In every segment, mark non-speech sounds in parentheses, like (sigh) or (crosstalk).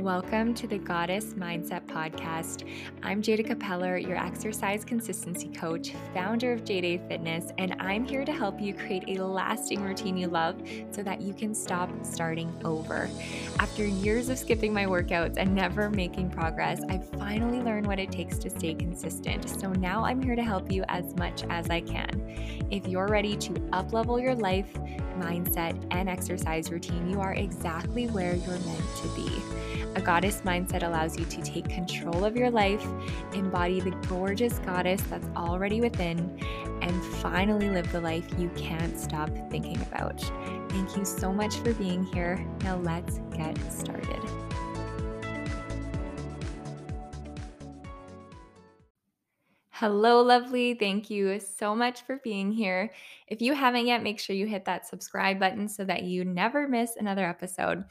Welcome to the Goddess Mindset Podcast. I'm Jayda Capeller, your exercise consistency coach, founder of Jayda Fitness, and I'm here to help you create a lasting routine you love so that you can stop starting over. After years of skipping my workouts and never making progress, I've finally learned what it takes to stay consistent. So now I'm here to help you as much as I can. If you're ready to uplevel your life, mindset, and exercise routine, you are exactly where you're meant to be. A goddess mindset allows you to take control of your life, embody the gorgeous goddess that's already within, and finally live the life you can't stop thinking about. Thank you so much for being here. Now let's get started. Hello, lovely. Thank you so much for being here. If you haven't yet, make sure you hit that subscribe button so that you never miss another episode.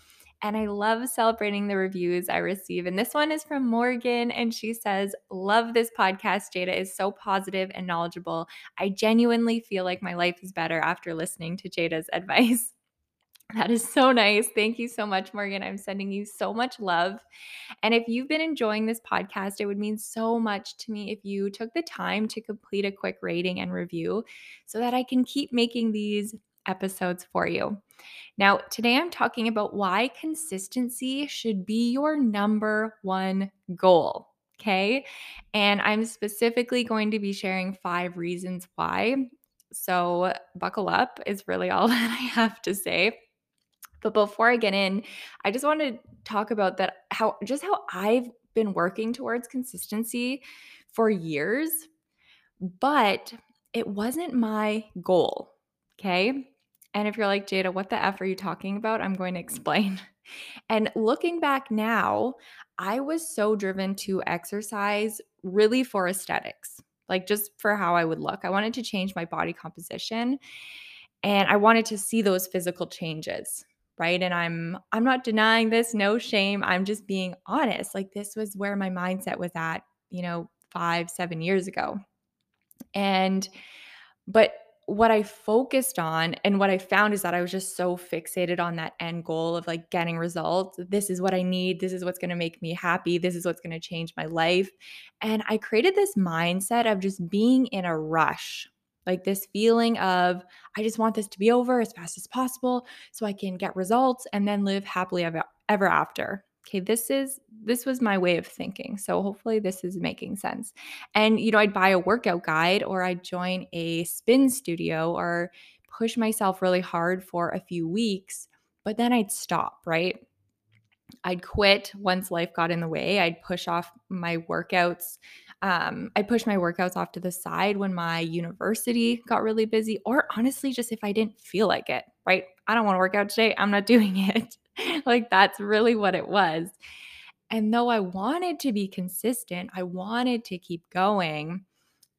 And I love celebrating the reviews I receive. And this one is from Morgan. And she says, Love this podcast. Jayda is so positive and knowledgeable. I genuinely feel like my life is better after listening to Jayda's (laughs) advice. That is so nice. Thank you so much, Morgan. I'm sending you so much love. And if you've been enjoying this podcast, it would mean so much to me if you took the time to complete a quick rating and review so that I can keep making these episodes for you. Now, today I'm talking about why consistency should be your number one goal. Okay. And I'm specifically going to be sharing five reasons why. So, buckle up, is really (laughs) all that I have to say. But before I get in, I just want to talk about that how just how I've been working towards consistency for years, but it wasn't my goal. Okay. And if you're like, Jayda, what the F are you talking about? I'm going to mm. explain. (laughs) And looking back now, I was so driven to exercise really for aesthetics, like just for how I would look. I wanted to change my body composition and I wanted to see those physical changes right and i'm i'm not denying this no shame i'm just being honest like this was where my mindset was at you know 5 7 years ago and but what I focused on and what I found is that I was just so fixated on that end goal of like getting results. This is what I need. This is what's going to make me happy. This is what's going to change my life. And I created this mindset of just being in a rush, like this feeling of, I just want this to be over as fast as possible so I can get results and then live happily ever, ever after. Okay this is this was my way of thinking so hopefully this is making sense. And you know i'd buy a workout guide or i'd join a spin studio or push myself really hard for a few weeks but then i'd stop right i'd quit once life got in the way i'd push off my workouts um, i push my workouts off to the side when my university got really busy or honestly just if i didn't feel like it right i don't want to work out today i'm not (laughs) doing it like that's really what it was. And though I wanted to be consistent, I wanted to keep going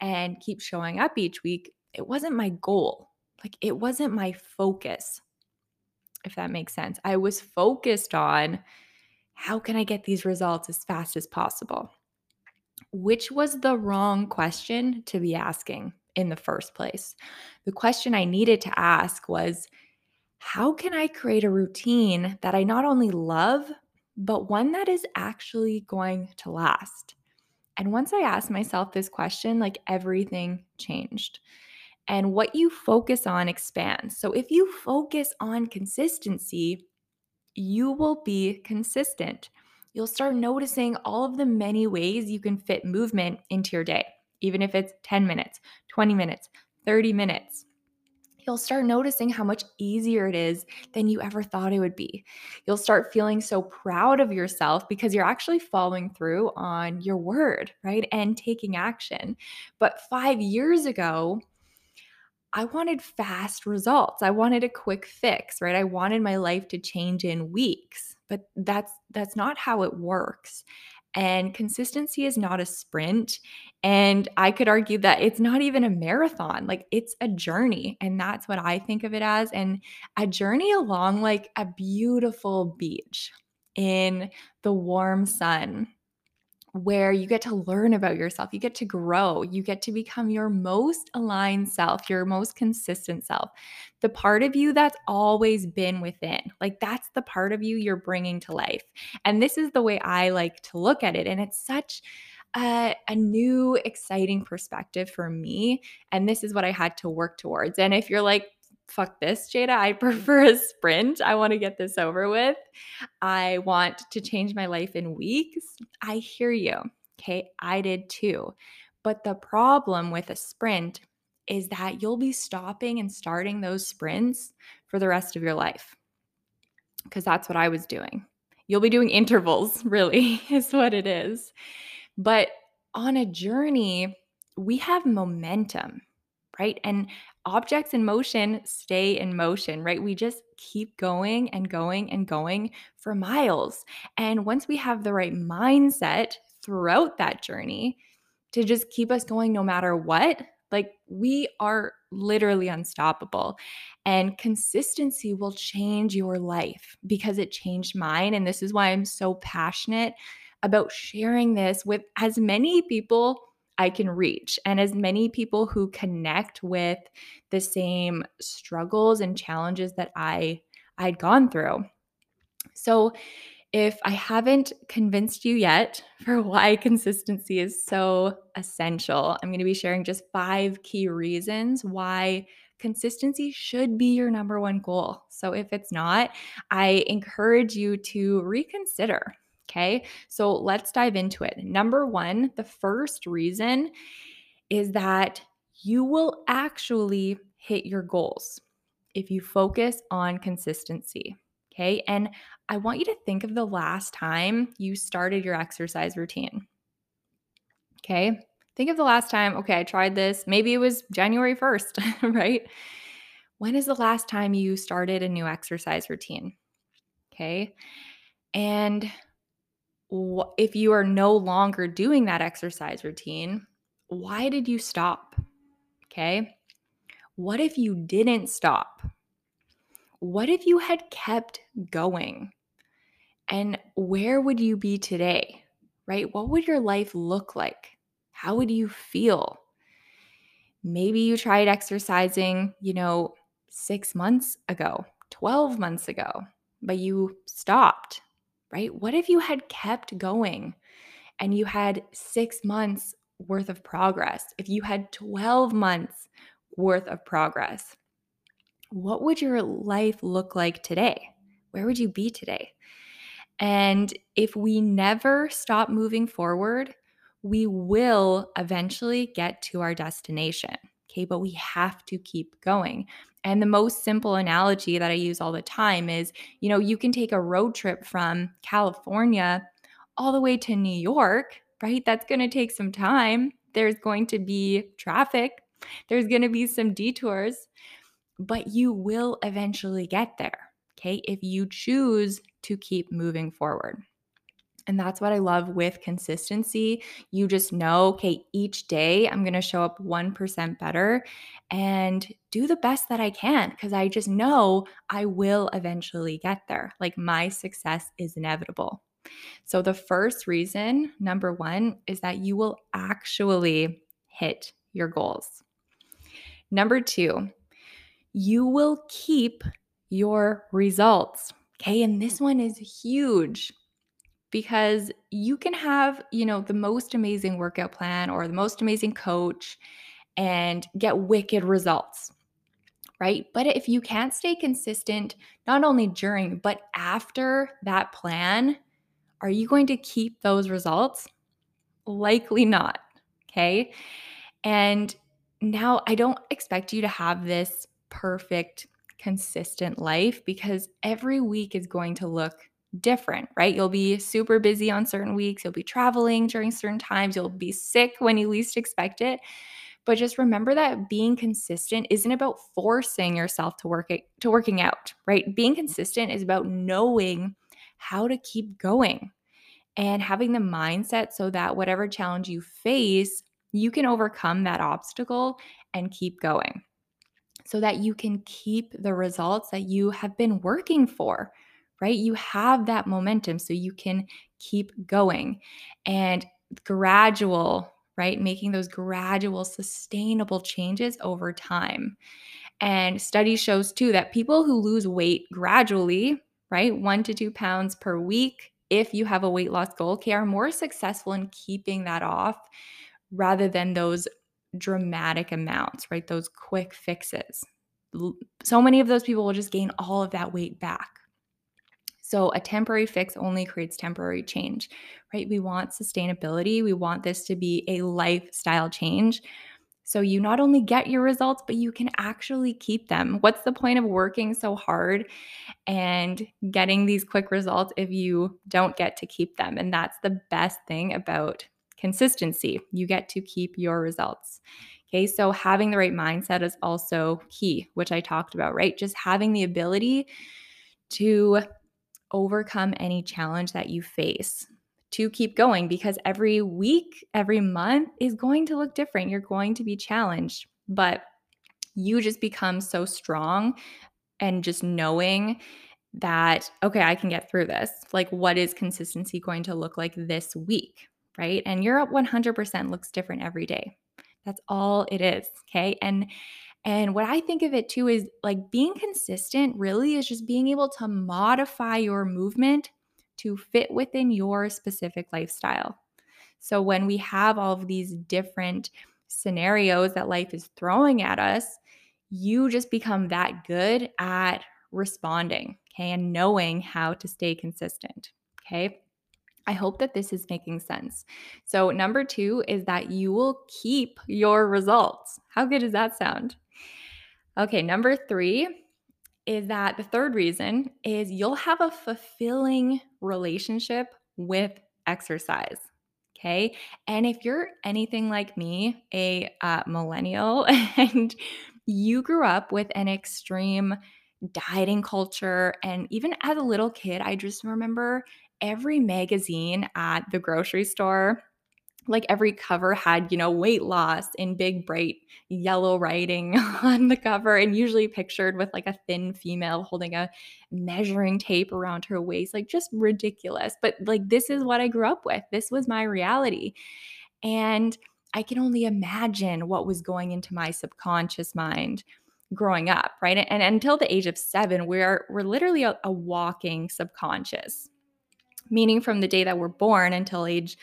and keep showing up each week, it wasn't my goal. Like it wasn't my focus, if that makes sense. I was focused on how can I get these results as fast as possible, which was the wrong question to be asking in the first place. The question I needed to ask was, how can I create a routine that I not only love, but one that is actually going to last? And once I asked myself this question, like everything changed. And what you focus on expands. So if you focus on consistency, you will be consistent. You'll start noticing all of the many ways you can fit movement into your day, even if it's 10 minutes, 20 minutes, 30 minutes you'll start noticing how much easier it is than you ever thought it would be. You'll start feeling so proud of yourself because you're actually following through on your word, right? And taking action. But five years ago, I wanted fast results. I wanted a quick fix, right? I wanted my life to change in weeks. But that's that's not how it works. And consistency is not a sprint. And I could argue that it's not even a marathon, like it's a journey. And that's what I think of it as. And a journey along like a beautiful beach in the warm sun where you get to learn about yourself, you get to grow, you get to become your most aligned self, your most consistent self, the part of you that's always been within. Like that's the part of you you're bringing to life. And this is the way I like to look at it. And it's such a, a new, exciting perspective for me. And this is what I had to work towards. And if you're like, fuck this, Jayda. I (laughs) prefer a sprint. I want to get this over with. I want to change my life in weeks. I hear you. Okay. I did too. But the problem with a sprint is that you'll be stopping and starting those sprints for the rest of your life. Because that's what I was doing. You'll be doing intervals, (laughs) really, is what it is. But on a journey, we have momentum, right? And objects in motion stay in motion, right? We just keep going and going and going for miles. And once we have the right mindset throughout that journey to just keep us going no matter what, like we are literally unstoppable. And consistency will change your life because it changed mine. And this is why I'm so passionate about sharing this with as many people I can reach and as many people who connect with the same struggles and challenges that I I'd gone through. So, if I haven't convinced you yet (laughs) for why consistency is so essential, I'm going to be sharing just five key reasons why consistency should be your number one goal. So, if it's not, I encourage you to reconsider Okay, so let's dive into it. Number one, the first reason is that you will actually hit your goals if you focus on consistency. Okay, and I want you to think of the last time you started your exercise routine. Okay, think of the last time, okay, I tried this. Maybe it was January 1st, (laughs) right? When is the last time you started a new exercise routine? Okay, and if you are no longer doing that exercise routine, why did you stop? Okay. What if you didn't stop? What if you had kept going? And where would you be today? Right? What would your life look like? How would you feel? Maybe you tried exercising, you know, six months ago, 12 months ago, but you stopped right? What if you had kept going and you had six months worth of progress? If you had 12 months worth of progress, what would your life look like today? Where would you be today? And if we never stop moving forward, we will eventually get to our destination. Okay, but we have to keep going. And the most simple analogy that I use all the time is you know, you can take a road trip from California all the way to New York, right? That's going to take some time. There's going to be traffic, there's going to be some detours, but you will eventually get there. Okay, if you choose to keep moving forward. And that's what I love with consistency. You just know, okay, each day I'm going to show up 1% better and do the best that I can because I just know I will eventually get there. Like my success is inevitable. So, the first reason, number one, is that you will actually hit your goals. Number two, you will keep your results. Okay. And this one is huge because you can have, you know, the most amazing workout plan or the most amazing coach and get wicked results. Right? But if you can't stay consistent not only during but after that plan, are you going to keep those results? Likely not. Okay? And now I don't expect you to have this perfect consistent life because every week is going to look different, right? You'll be super busy on certain weeks, you'll be traveling during certain times, you'll be sick when you least expect it. But just remember that being consistent isn't about forcing yourself to work it, to working out, right? Being consistent is about knowing how to keep going and having the mindset so that whatever challenge you face, you can overcome that obstacle and keep going so that you can keep the results that you have been working for right? You have that momentum so you can keep going. And gradual, right? Making those gradual, sustainable changes over time. And study shows too that people who lose weight gradually, right, one to two pounds per week, if you have a weight loss goal, okay, are more successful in keeping that off rather than those dramatic amounts, right? Those quick fixes. So many of those people will just gain all of that weight back. So a temporary fix only creates temporary change, right? We want sustainability. We want this to be a lifestyle change. So you not only get your results, but you can actually keep them. What's the point of working so hard and getting these quick results if you don't get to keep them? And that's the best thing about consistency. You get to keep your results. Okay, so having the right mindset is also key, which I talked about, right? Just having the ability to overcome any challenge that you face to keep going because every week, every month is going to look different. You're going to be challenged, but you just become so strong and just knowing that, okay, I can get through this. Like, what is consistency going to look like this week? Right. And your 100% looks different every day. That's all it is. Okay. And and what I think of it too is like being consistent really is just being able to modify your movement to fit within your specific lifestyle. So when we have all of these different scenarios that life is throwing at us, you just become that good at responding, okay, and knowing how to stay consistent, okay? I hope that this is making sense. So, number two is that you will keep your results. How good does that sound? Okay, number three is that the third reason is you'll have a fulfilling relationship with exercise. Okay. And if you're anything like me, a uh, millennial, (laughs) and you grew up with an extreme dieting culture, and even as a little kid, I just remember every magazine at the grocery store like every cover had, you know, weight loss in big, bright yellow writing (laughs) on the cover, and usually pictured with like a thin female holding a measuring tape around her waist, like just ridiculous. But like, this is what I grew up with. This was my reality. And I can only imagine what was going into my subconscious mind growing up, right? And, and until the age of seven, we're we're literally a, a walking subconscious. Meaning from the day that we're born until age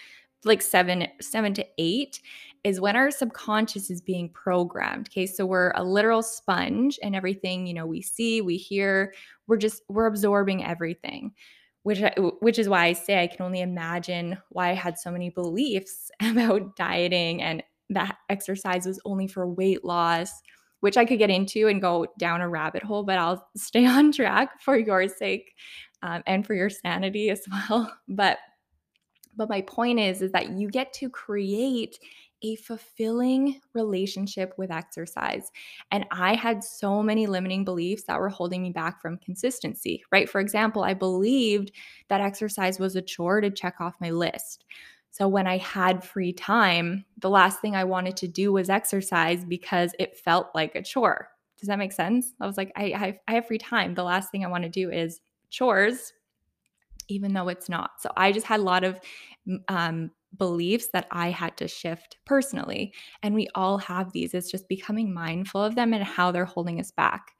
like seven seven to eight is when our subconscious is being programmed okay? So we're a literal sponge and everything you know we see we hear we're just we're absorbing everything which which is why I say I can only imagine why I had so many beliefs (laughs) about dieting and that exercise was only for weight loss which I could get into and go down a rabbit hole but I'll stay (laughs) on track for your sake um, and for your sanity as (laughs) well but but my point is is that you get to create a fulfilling relationship with exercise. And I had so many limiting beliefs that were holding me back from consistency, right? For example, I believed that exercise was a chore to check off my list. So when I had free time, the last thing I wanted to do was exercise because it felt like a chore. Does that make sense? I was like, I, I, I have free time. The last thing I want to do is chores even though it's not. So I just had a lot of um, beliefs that I had to shift personally. And we all have these. It's just becoming mindful of them and how they're holding us back.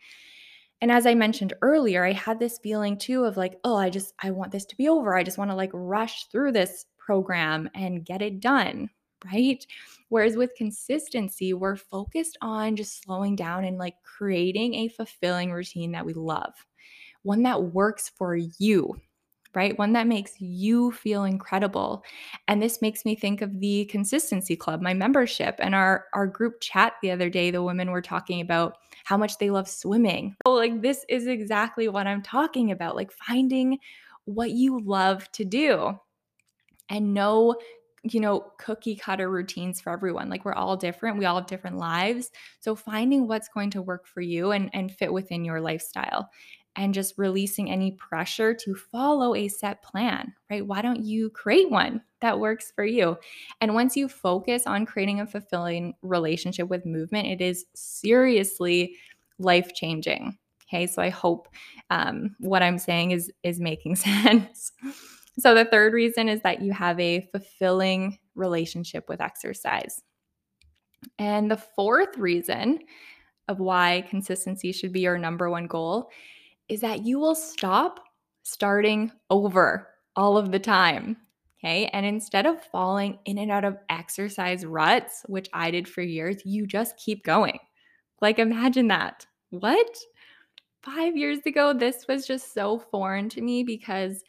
And as I mentioned earlier, I had this feeling too of like, oh, I just, I want this to be over. I just want to like rush through this program and get it done. Right. Whereas with consistency, we're focused on just slowing down and like creating a fulfilling routine that we love, one that works for you, right? One that makes you feel incredible. And this makes me think of the Consistency Club, my membership, and our our group chat the other day. The women were talking about how much they love swimming. Oh, like this is exactly what I'm talking about. Like finding what you love to do and no you know cookie cutter routines for everyone like we're all different we all have different lives so finding what's going to work for you and and fit within your lifestyle and just releasing any pressure to follow a set plan, right? Why don't you create one that works for you? And once you focus on creating a fulfilling relationship with movement, it is seriously life changing. Okay, so I hope um, what I'm saying is is making (laughs) sense. So, the third reason is that you have a fulfilling relationship with exercise. And the fourth reason of why consistency should be your number one goal is that you will stop starting over all of the time. Okay. And instead of falling in and out of exercise ruts, which I did for years, you just keep going. Like, imagine that. What? Five years ago, this was just so foreign to me because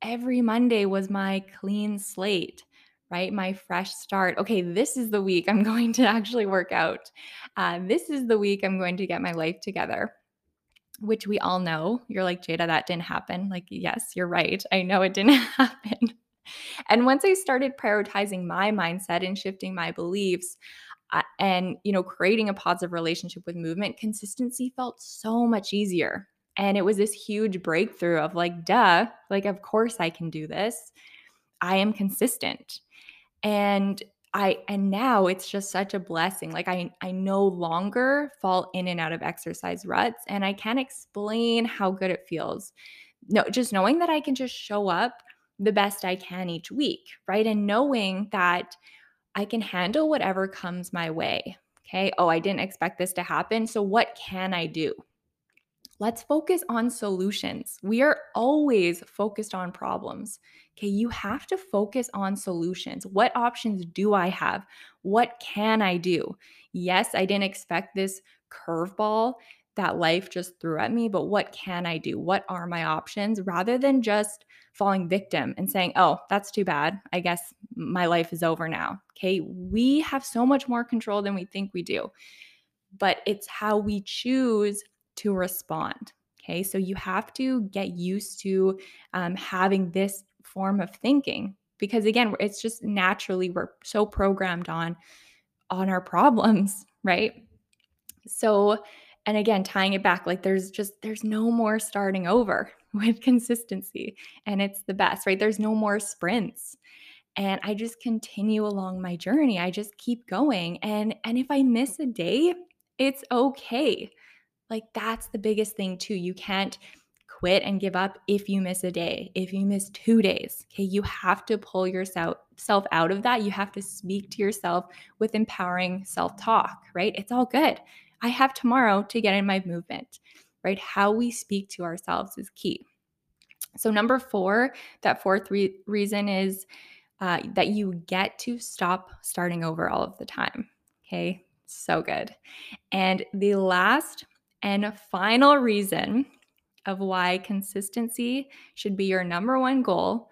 every Monday was my clean slate right? My fresh start. Okay, this is the week I'm (laughs) going to actually work out. Uh, this is the week I'm going to get my life together, which we all know. You're like, Jayda, that didn't happen. Like, yes, you're right. I know it didn't (laughs) happen. And once I started prioritizing my mindset and shifting my beliefs, uh, and you know creating a positive relationship with movement consistency felt so much easier and it was this huge breakthrough of like duh like of course i can do this i am consistent and I and now it's just such a blessing. Like I I no longer fall in and out of exercise ruts and I can't explain how good it feels. No, just knowing that I can just show up the best I can each week, right? And knowing that I can handle whatever comes my way. Okay? Oh, I didn't expect this to happen, so what can I do? Let's focus on solutions. We are always focused on problems. Okay, you have to focus on solutions. What options do I have? What can I do? Yes, I didn't expect this curveball that life just threw at me, but what can I do? What are my options rather than just falling victim and saying, oh, that's too bad. I guess my life is over now. Okay, we have so much more control than we think we do, but it's how we choose to respond. Okay, so you have to get used to um, having this form of thinking because again, it's just naturally we're so programmed on on our problems, (laughs) right? So, and again, tying it back, like there's just there's no more starting over (laughs) with consistency, and it's the best, right? There's no more sprints and i just continue along my journey i just keep going and and if i miss a day it's okay like that's the biggest thing too. You can't quit and give up if you miss a day, if you miss 2 days. Okay, you have to pull yourself self out of that. You have to speak to yourself with empowering self-talk, right? It's all good. I have tomorrow to get in my movement, right? How we speak to ourselves is key. So, number four, that fourth re- reason is uh, that you get to stop starting over all of the time. Okay, so good. And the last and final reason of why consistency should be your number one goal,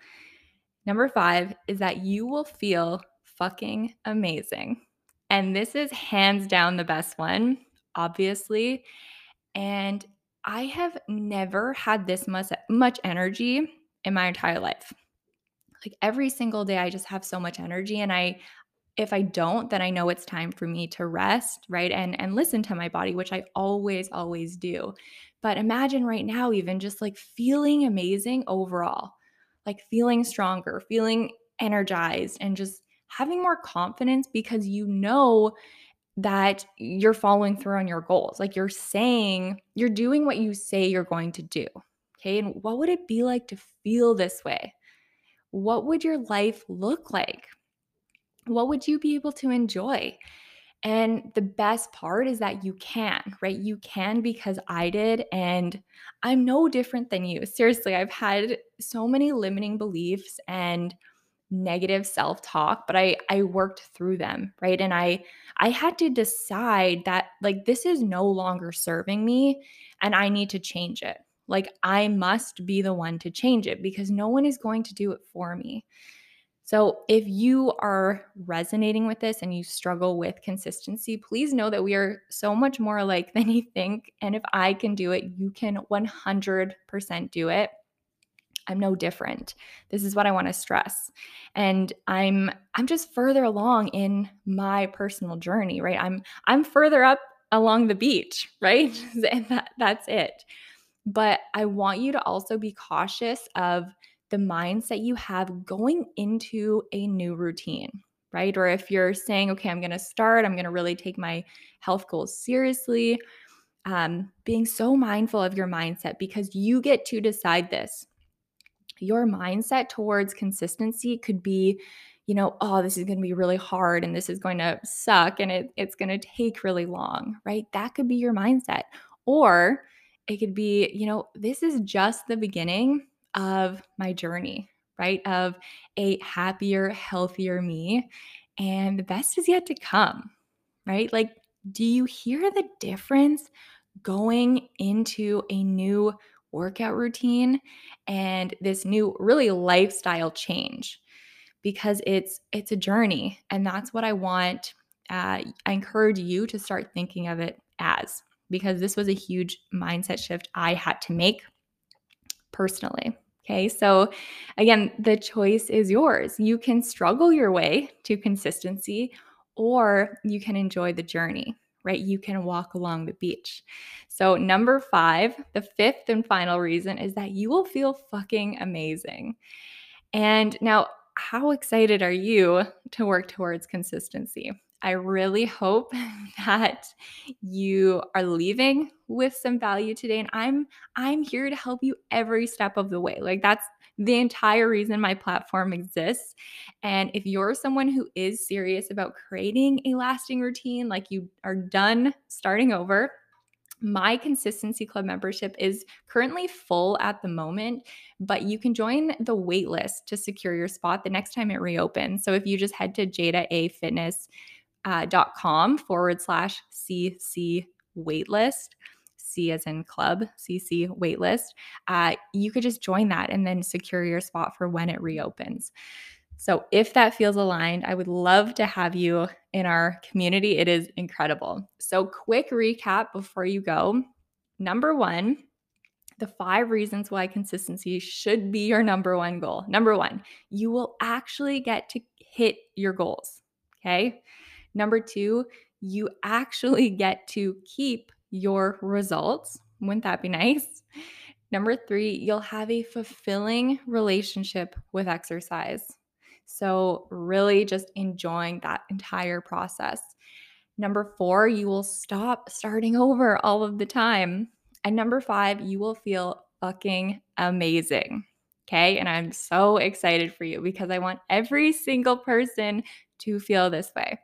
number five, is that you will feel fucking amazing. And this is hands down the best one, obviously. And I have never had this much, much energy in my entire life. Like every single day, I just have so much energy and I if I don't, then I know it's time for me to rest, right? And and listen to my body, which I always always do. But imagine right now even just like feeling amazing overall. Like feeling stronger, feeling energized and just having more confidence because you know that you're following through on your goals. Like you're saying, you're doing what you say you're going to do. Okay? And what would it be like to feel this way? What would your life look like? What would you be able to enjoy? And the best part is that you can, right? You can because I did. And I'm no different than you. Seriously, I've had so many limiting beliefs and negative self-talk but i i worked through them right and i i had to decide that like this is no longer serving me and i need to change it like i must be the one to change it because no one is going to do it for me so, if you are resonating with this and you struggle with consistency, please know that we are so much more alike (laughs) than you think. And if I can do it, you can 100% do it. I'm no different. This is what I want to stress. And I'm I'm just further along in my personal journey, right? I'm I'm further up along the beach, (laughs) right? Mm. and (laughs) that, that's it. But I want you to also be cautious of the mindset you have going into a new routine, right? Or if you're saying, okay, I'm going to start, I'm going to really take my health goals seriously, um, being so mindful of your mindset because you get to decide this. your mindset towards consistency could be, you know, oh, this is going to be really hard and this is going to suck and it, it's going to take really long, right? That could be your mindset. Or it could be, you know, this is just the beginning of my journey, right? Of a happier, healthier me. And the best is yet to come, right? Like, do you hear the difference going into a new workout routine and this new really lifestyle change because it's it's a journey and that's what i want uh, i encourage you to start thinking of it as because this was a huge mindset shift i had to make personally okay so again the choice is yours you can struggle your way to consistency or you can enjoy the journey right? You can walk along the beach. So, number five, the fifth and final reason is that you will feel fucking amazing. And now, how excited are you to work towards consistency? I really hope (laughs) that you are leaving with some value today and I'm I'm here to help you every step of the way. Like that's the entire reason my platform exists. And if you're someone who is serious about creating a lasting routine, like you are done starting over, my consistency club membership is currently full at the moment, but you can join the waitlist to secure your spot the next time it reopens. So if you just head to jaydaafitness.com uh, com forward slash CC waitlist, C as in club, CC waitlist, uh, you could just join that and then secure your spot for when it reopens. So, if that feels aligned, I would love to have you in our community. It is incredible. So, quick recap before you go. Number one, the five reasons why consistency should be your number one goal. Number one, you will actually get to hit your goals. Okay. Number two, you actually get to keep your results. Wouldn't that be nice? Number three, you'll have a fulfilling relationship with exercise. So, really just enjoying that entire process. Number four, you will stop starting over all of the time. And number five, you will feel fucking amazing. Okay. And I'm so excited for you because I want every single person to feel this way.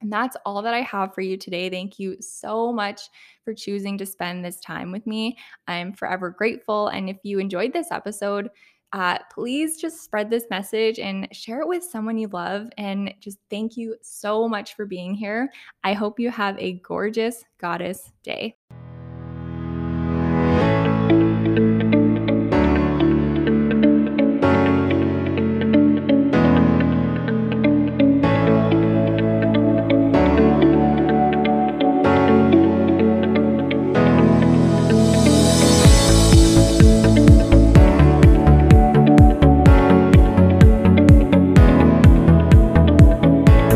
And that's all that I have for you today. Thank you so much for choosing to spend this time with me. I'm forever grateful. And if you enjoyed this episode, uh, please just spread this message and share it with someone you love. And just thank you so much for being here. I hope you have a gorgeous goddess day.